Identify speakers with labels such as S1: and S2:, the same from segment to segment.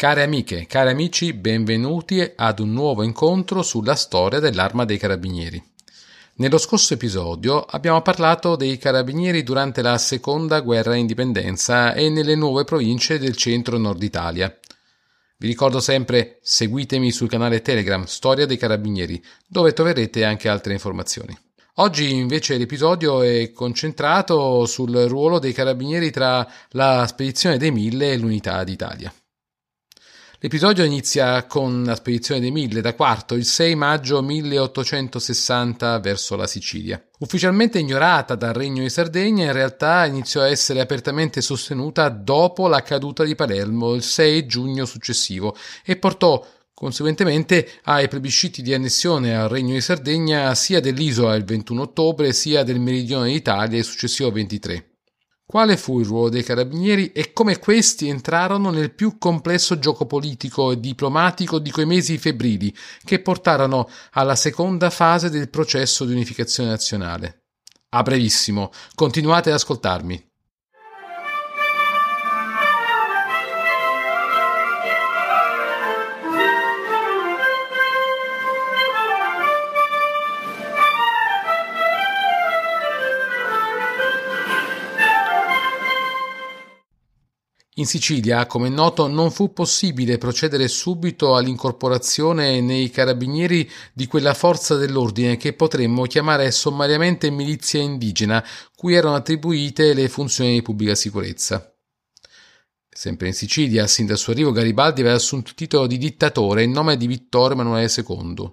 S1: Care amiche, cari amici, benvenuti ad un nuovo incontro sulla storia dell'arma dei carabinieri. Nello scorso episodio abbiamo parlato dei carabinieri durante la seconda guerra indipendenza e nelle nuove province del centro-nord Italia. Vi ricordo sempre seguitemi sul canale Telegram Storia dei Carabinieri, dove troverete anche altre informazioni. Oggi invece l'episodio è concentrato sul ruolo dei carabinieri tra la spedizione dei Mille e l'Unità d'Italia. L'episodio inizia con la spedizione dei Mille da Quarto il 6 maggio 1860 verso la Sicilia. Ufficialmente ignorata dal Regno di Sardegna, in realtà iniziò a essere apertamente sostenuta dopo la caduta di Palermo il 6 giugno successivo e portò conseguentemente ai plebisciti di annessione al Regno di Sardegna sia dell'isola il 21 ottobre sia del meridione d'Italia il successivo 23. Quale fu il ruolo dei carabinieri e come questi entrarono nel più complesso gioco politico e diplomatico di quei mesi febbrili che portarono alla seconda fase del processo di unificazione nazionale? A brevissimo, continuate ad ascoltarmi. In Sicilia, come è noto, non fu possibile procedere subito all'incorporazione nei carabinieri di quella forza dell'ordine che potremmo chiamare sommariamente milizia indigena, cui erano attribuite le funzioni di pubblica sicurezza. Sempre in Sicilia, sin dal suo arrivo, Garibaldi aveva assunto il titolo di dittatore in nome di Vittorio Emanuele II.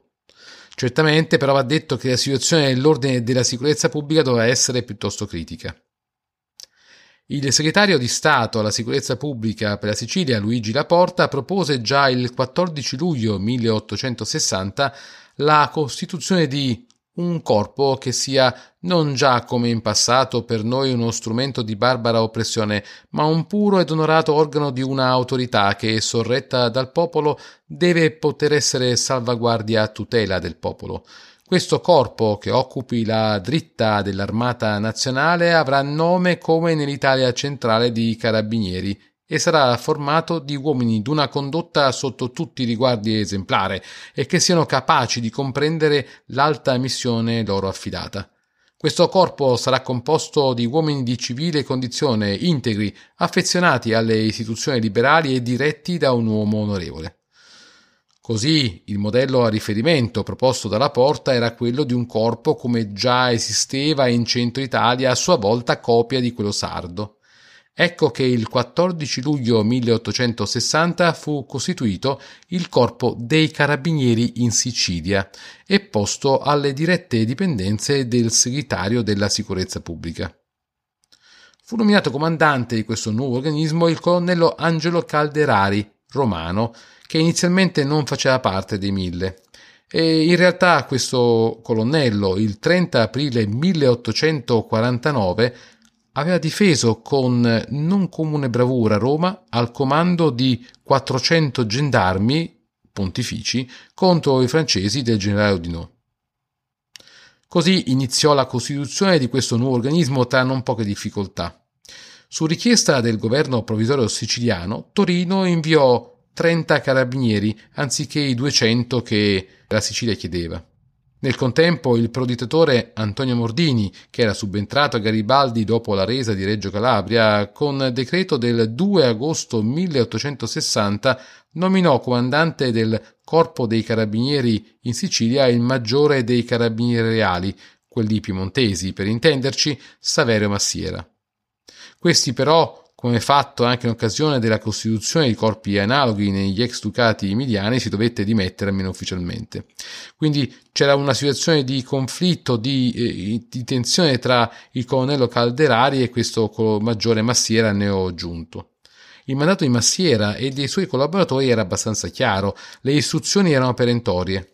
S1: Certamente, però, va detto che la situazione dell'ordine e della sicurezza pubblica doveva essere piuttosto critica. Il segretario di Stato alla sicurezza pubblica per la Sicilia, Luigi Laporta, propose già il 14 luglio 1860 la costituzione di un corpo che sia non già come in passato per noi uno strumento di barbara oppressione, ma un puro ed onorato organo di una autorità che, sorretta dal popolo, deve poter essere salvaguardia a tutela del popolo. Questo corpo, che occupi la dritta dell'Armata Nazionale, avrà nome come nell'Italia centrale di Carabinieri e sarà formato di uomini d'una condotta sotto tutti i riguardi esemplare e che siano capaci di comprendere l'alta missione loro affidata. Questo corpo sarà composto di uomini di civile condizione, integri, affezionati alle istituzioni liberali e diretti da un uomo onorevole. Così il modello a riferimento proposto dalla Porta era quello di un corpo come già esisteva in centro Italia, a sua volta copia di quello sardo. Ecco che il 14 luglio 1860 fu costituito il Corpo dei Carabinieri in Sicilia e posto alle dirette dipendenze del segretario della sicurezza pubblica. Fu nominato comandante di questo nuovo organismo il colonnello Angelo Calderari, romano, che inizialmente non faceva parte dei mille. E in realtà questo colonnello, il 30 aprile 1849, aveva difeso con non comune bravura Roma al comando di 400 gendarmi pontifici contro i francesi del generale Oudinot. Così iniziò la costituzione di questo nuovo organismo tra non poche difficoltà. Su richiesta del governo provvisorio siciliano, Torino inviò 30 carabinieri anziché i 200 che la Sicilia chiedeva. Nel contempo il prodittatore Antonio Mordini, che era subentrato a Garibaldi dopo la resa di Reggio Calabria, con decreto del 2 agosto 1860 nominò comandante del Corpo dei Carabinieri in Sicilia il maggiore dei Carabinieri Reali, quelli piemontesi, per intenderci, Saverio Massiera. Questi però come fatto anche in occasione della costituzione di corpi analoghi negli ex ducati emiliani, si dovette dimettere almeno ufficialmente. Quindi c'era una situazione di conflitto, di, eh, di tensione tra il colonnello Calderari e questo maggiore Massiera neogiunto. Il mandato di Massiera e dei suoi collaboratori era abbastanza chiaro, le istruzioni erano perentorie.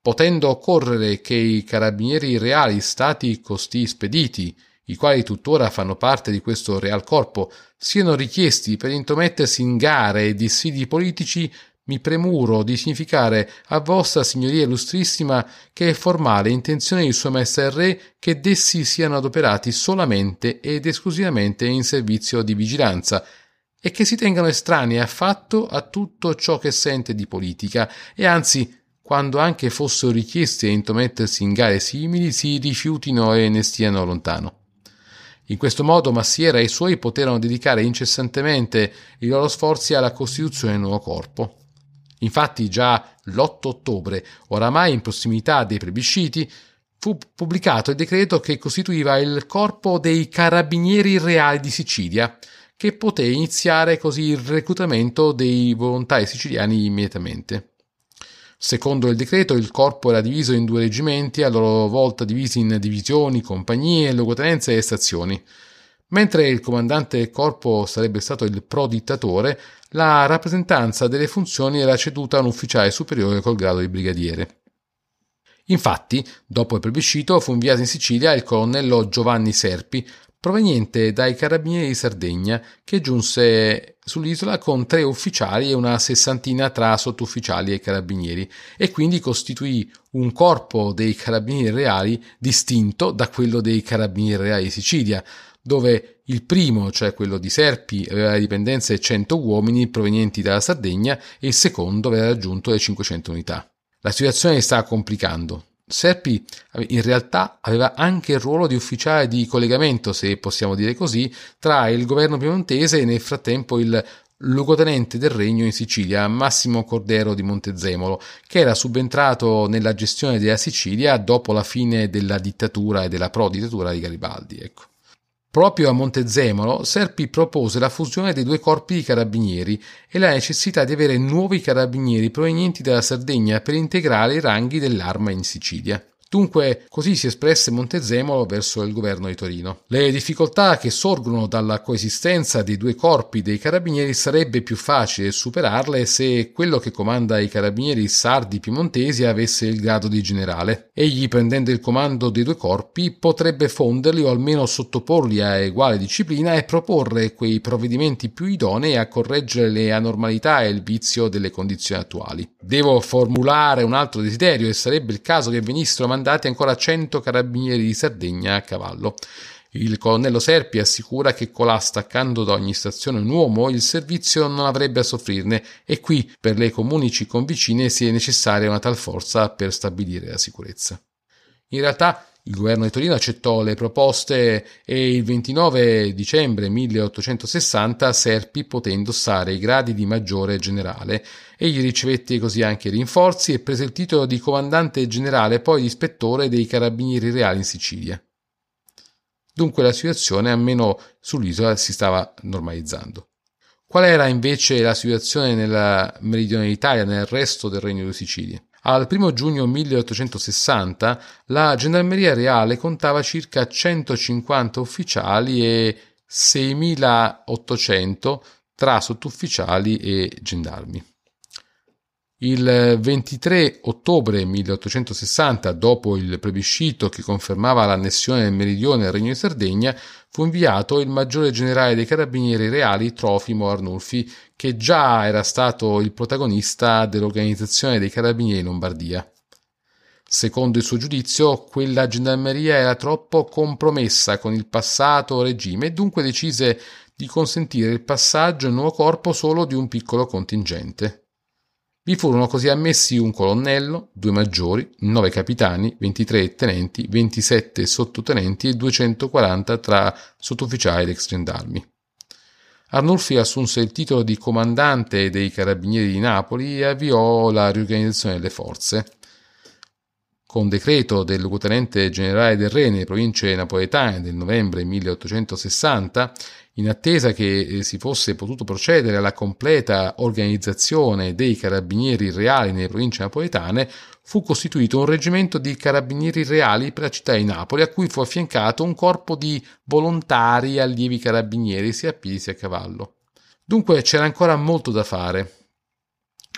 S1: Potendo occorrere che i carabinieri reali stati costì spediti i quali tuttora fanno parte di questo Real Corpo, siano richiesti per intromettersi in gare e dissidi politici, mi premuro di significare a vostra signoria illustrissima che è formale intenzione di sua maestà il re che dessi siano adoperati solamente ed esclusivamente in servizio di vigilanza, e che si tengano estranei affatto a tutto ciò che sente di politica e anzi quando anche fossero richiesti a intromettersi in gare simili si rifiutino e ne stiano lontano. In questo modo Massiera e i suoi poterono dedicare incessantemente i loro sforzi alla costituzione del nuovo corpo. Infatti già l'8 ottobre, oramai in prossimità dei plebisciti, fu pubblicato il decreto che costituiva il corpo dei carabinieri reali di Sicilia, che poté iniziare così il reclutamento dei volontari siciliani immediatamente. Secondo il decreto, il corpo era diviso in due reggimenti, a loro volta divisi in divisioni, compagnie, luogotenenze e stazioni. Mentre il comandante del corpo sarebbe stato il pro-dittatore, la rappresentanza delle funzioni era ceduta a un ufficiale superiore col grado di brigadiere. Infatti, dopo il plebiscito, fu inviato in Sicilia il colonnello Giovanni Serpi, proveniente dai carabinieri di Sardegna, che giunse sull'isola con tre ufficiali e una sessantina tra sottufficiali e carabinieri, e quindi costituì un corpo dei carabinieri reali distinto da quello dei carabinieri reali di Sicilia, dove il primo, cioè quello di Serpi, aveva le dipendenze 100 uomini provenienti dalla Sardegna e il secondo aveva raggiunto le 500 unità. La situazione sta complicando. Serpi in realtà aveva anche il ruolo di ufficiale di collegamento, se possiamo dire così, tra il governo piemontese e nel frattempo il luogotenente del regno in Sicilia, Massimo Cordero di Montezemolo, che era subentrato nella gestione della Sicilia dopo la fine della dittatura e della pro-dittatura di Garibaldi. Ecco. Proprio a Montezemolo Serpi propose la fusione dei due corpi di carabinieri e la necessità di avere nuovi carabinieri provenienti dalla Sardegna per integrare i ranghi dell'arma in Sicilia. Dunque, così si espresse Montezemolo verso il governo di Torino. Le difficoltà che sorgono dalla coesistenza dei due corpi dei carabinieri sarebbe più facile superarle se quello che comanda i carabinieri sardi piemontesi avesse il grado di generale. Egli, prendendo il comando dei due corpi, potrebbe fonderli o almeno sottoporli a uguale disciplina e proporre quei provvedimenti più idonei a correggere le anormalità e il vizio delle condizioni attuali. Devo formulare un altro desiderio e sarebbe il caso che venissero mandati ancora 100 carabinieri di Sardegna a cavallo. Il colonnello Serpi assicura che colà staccando da ogni stazione un uomo il servizio non avrebbe a soffrirne e qui per le comuni circonvicine si è necessaria una tal forza per stabilire la sicurezza. In realtà il governo di Torino accettò le proposte e il 29 dicembre 1860 Serpi poté indossare i gradi di maggiore generale. Egli ricevette così anche rinforzi e prese il titolo di comandante generale e poi di ispettore dei carabinieri reali in Sicilia. Dunque la situazione, almeno sull'isola, si stava normalizzando. Qual era invece la situazione nella meridionale Italia, nel resto del Regno di Sicilia? Al 1 giugno 1860 la Gendarmeria Reale contava circa 150 ufficiali e 6.800 tra sottufficiali e gendarmi. Il 23 ottobre 1860, dopo il plebiscito che confermava l'annessione del meridione al Regno di Sardegna, fu inviato il maggiore generale dei carabinieri reali Trofimo Arnulfi, che già era stato il protagonista dell'organizzazione dei carabinieri in Lombardia. Secondo il suo giudizio, quella gendarmeria era troppo compromessa con il passato regime e dunque decise di consentire il passaggio al nuovo corpo solo di un piccolo contingente. Vi furono così ammessi un colonnello, due maggiori, nove capitani, 23 tenenti, 27 sottotenenti e 240 tra sottufficiali ed ex gendarmi. Arnulfi assunse il titolo di comandante dei carabinieri di Napoli e avviò la riorganizzazione delle forze. Con decreto del luogotenente generale del Re nelle province napoletane del novembre 1860, in attesa che eh, si fosse potuto procedere alla completa organizzazione dei carabinieri reali nelle province napoletane, fu costituito un reggimento di carabinieri reali per la città di Napoli, a cui fu affiancato un corpo di volontari allievi carabinieri sia a piedi sia a cavallo. Dunque c'era ancora molto da fare.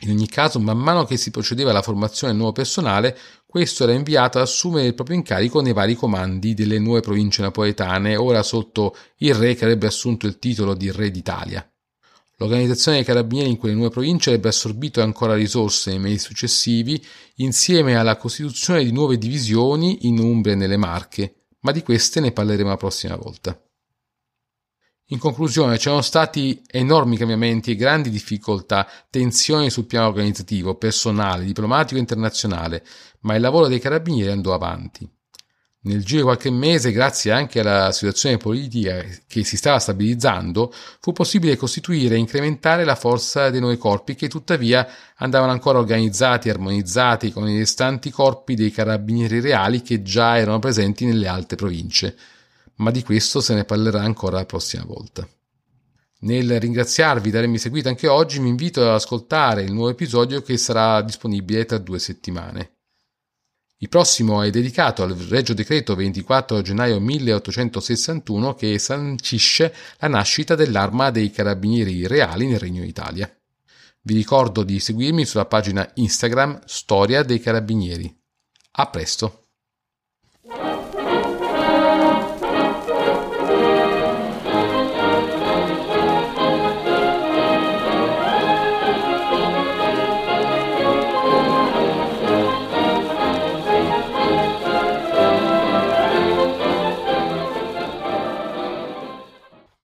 S1: In ogni caso, man mano che si procedeva alla formazione del nuovo personale, questo era inviato ad assumere il proprio incarico nei vari comandi delle nuove province napoletane, ora sotto il re che avrebbe assunto il titolo di Re d'Italia. L'organizzazione dei carabinieri in quelle nuove province avrebbe assorbito ancora risorse nei mesi successivi, insieme alla costituzione di nuove divisioni in Umbria e nelle Marche, ma di queste ne parleremo la prossima volta. In conclusione, c'erano stati enormi cambiamenti e grandi difficoltà, tensioni sul piano organizzativo, personale, diplomatico e internazionale, ma il lavoro dei carabinieri andò avanti. Nel giro di qualche mese, grazie anche alla situazione politica che si stava stabilizzando, fu possibile costituire e incrementare la forza dei nuovi corpi che tuttavia andavano ancora organizzati e armonizzati con i restanti corpi dei carabinieri reali che già erano presenti nelle altre province ma di questo se ne parlerà ancora la prossima volta. Nel ringraziarvi di avermi seguito anche oggi, mi invito ad ascoltare il nuovo episodio che sarà disponibile tra due settimane. Il prossimo è dedicato al Regio Decreto 24 gennaio 1861 che sancisce la nascita dell'arma dei carabinieri reali nel Regno d'Italia. Vi ricordo di seguirmi sulla pagina Instagram Storia dei Carabinieri. A presto!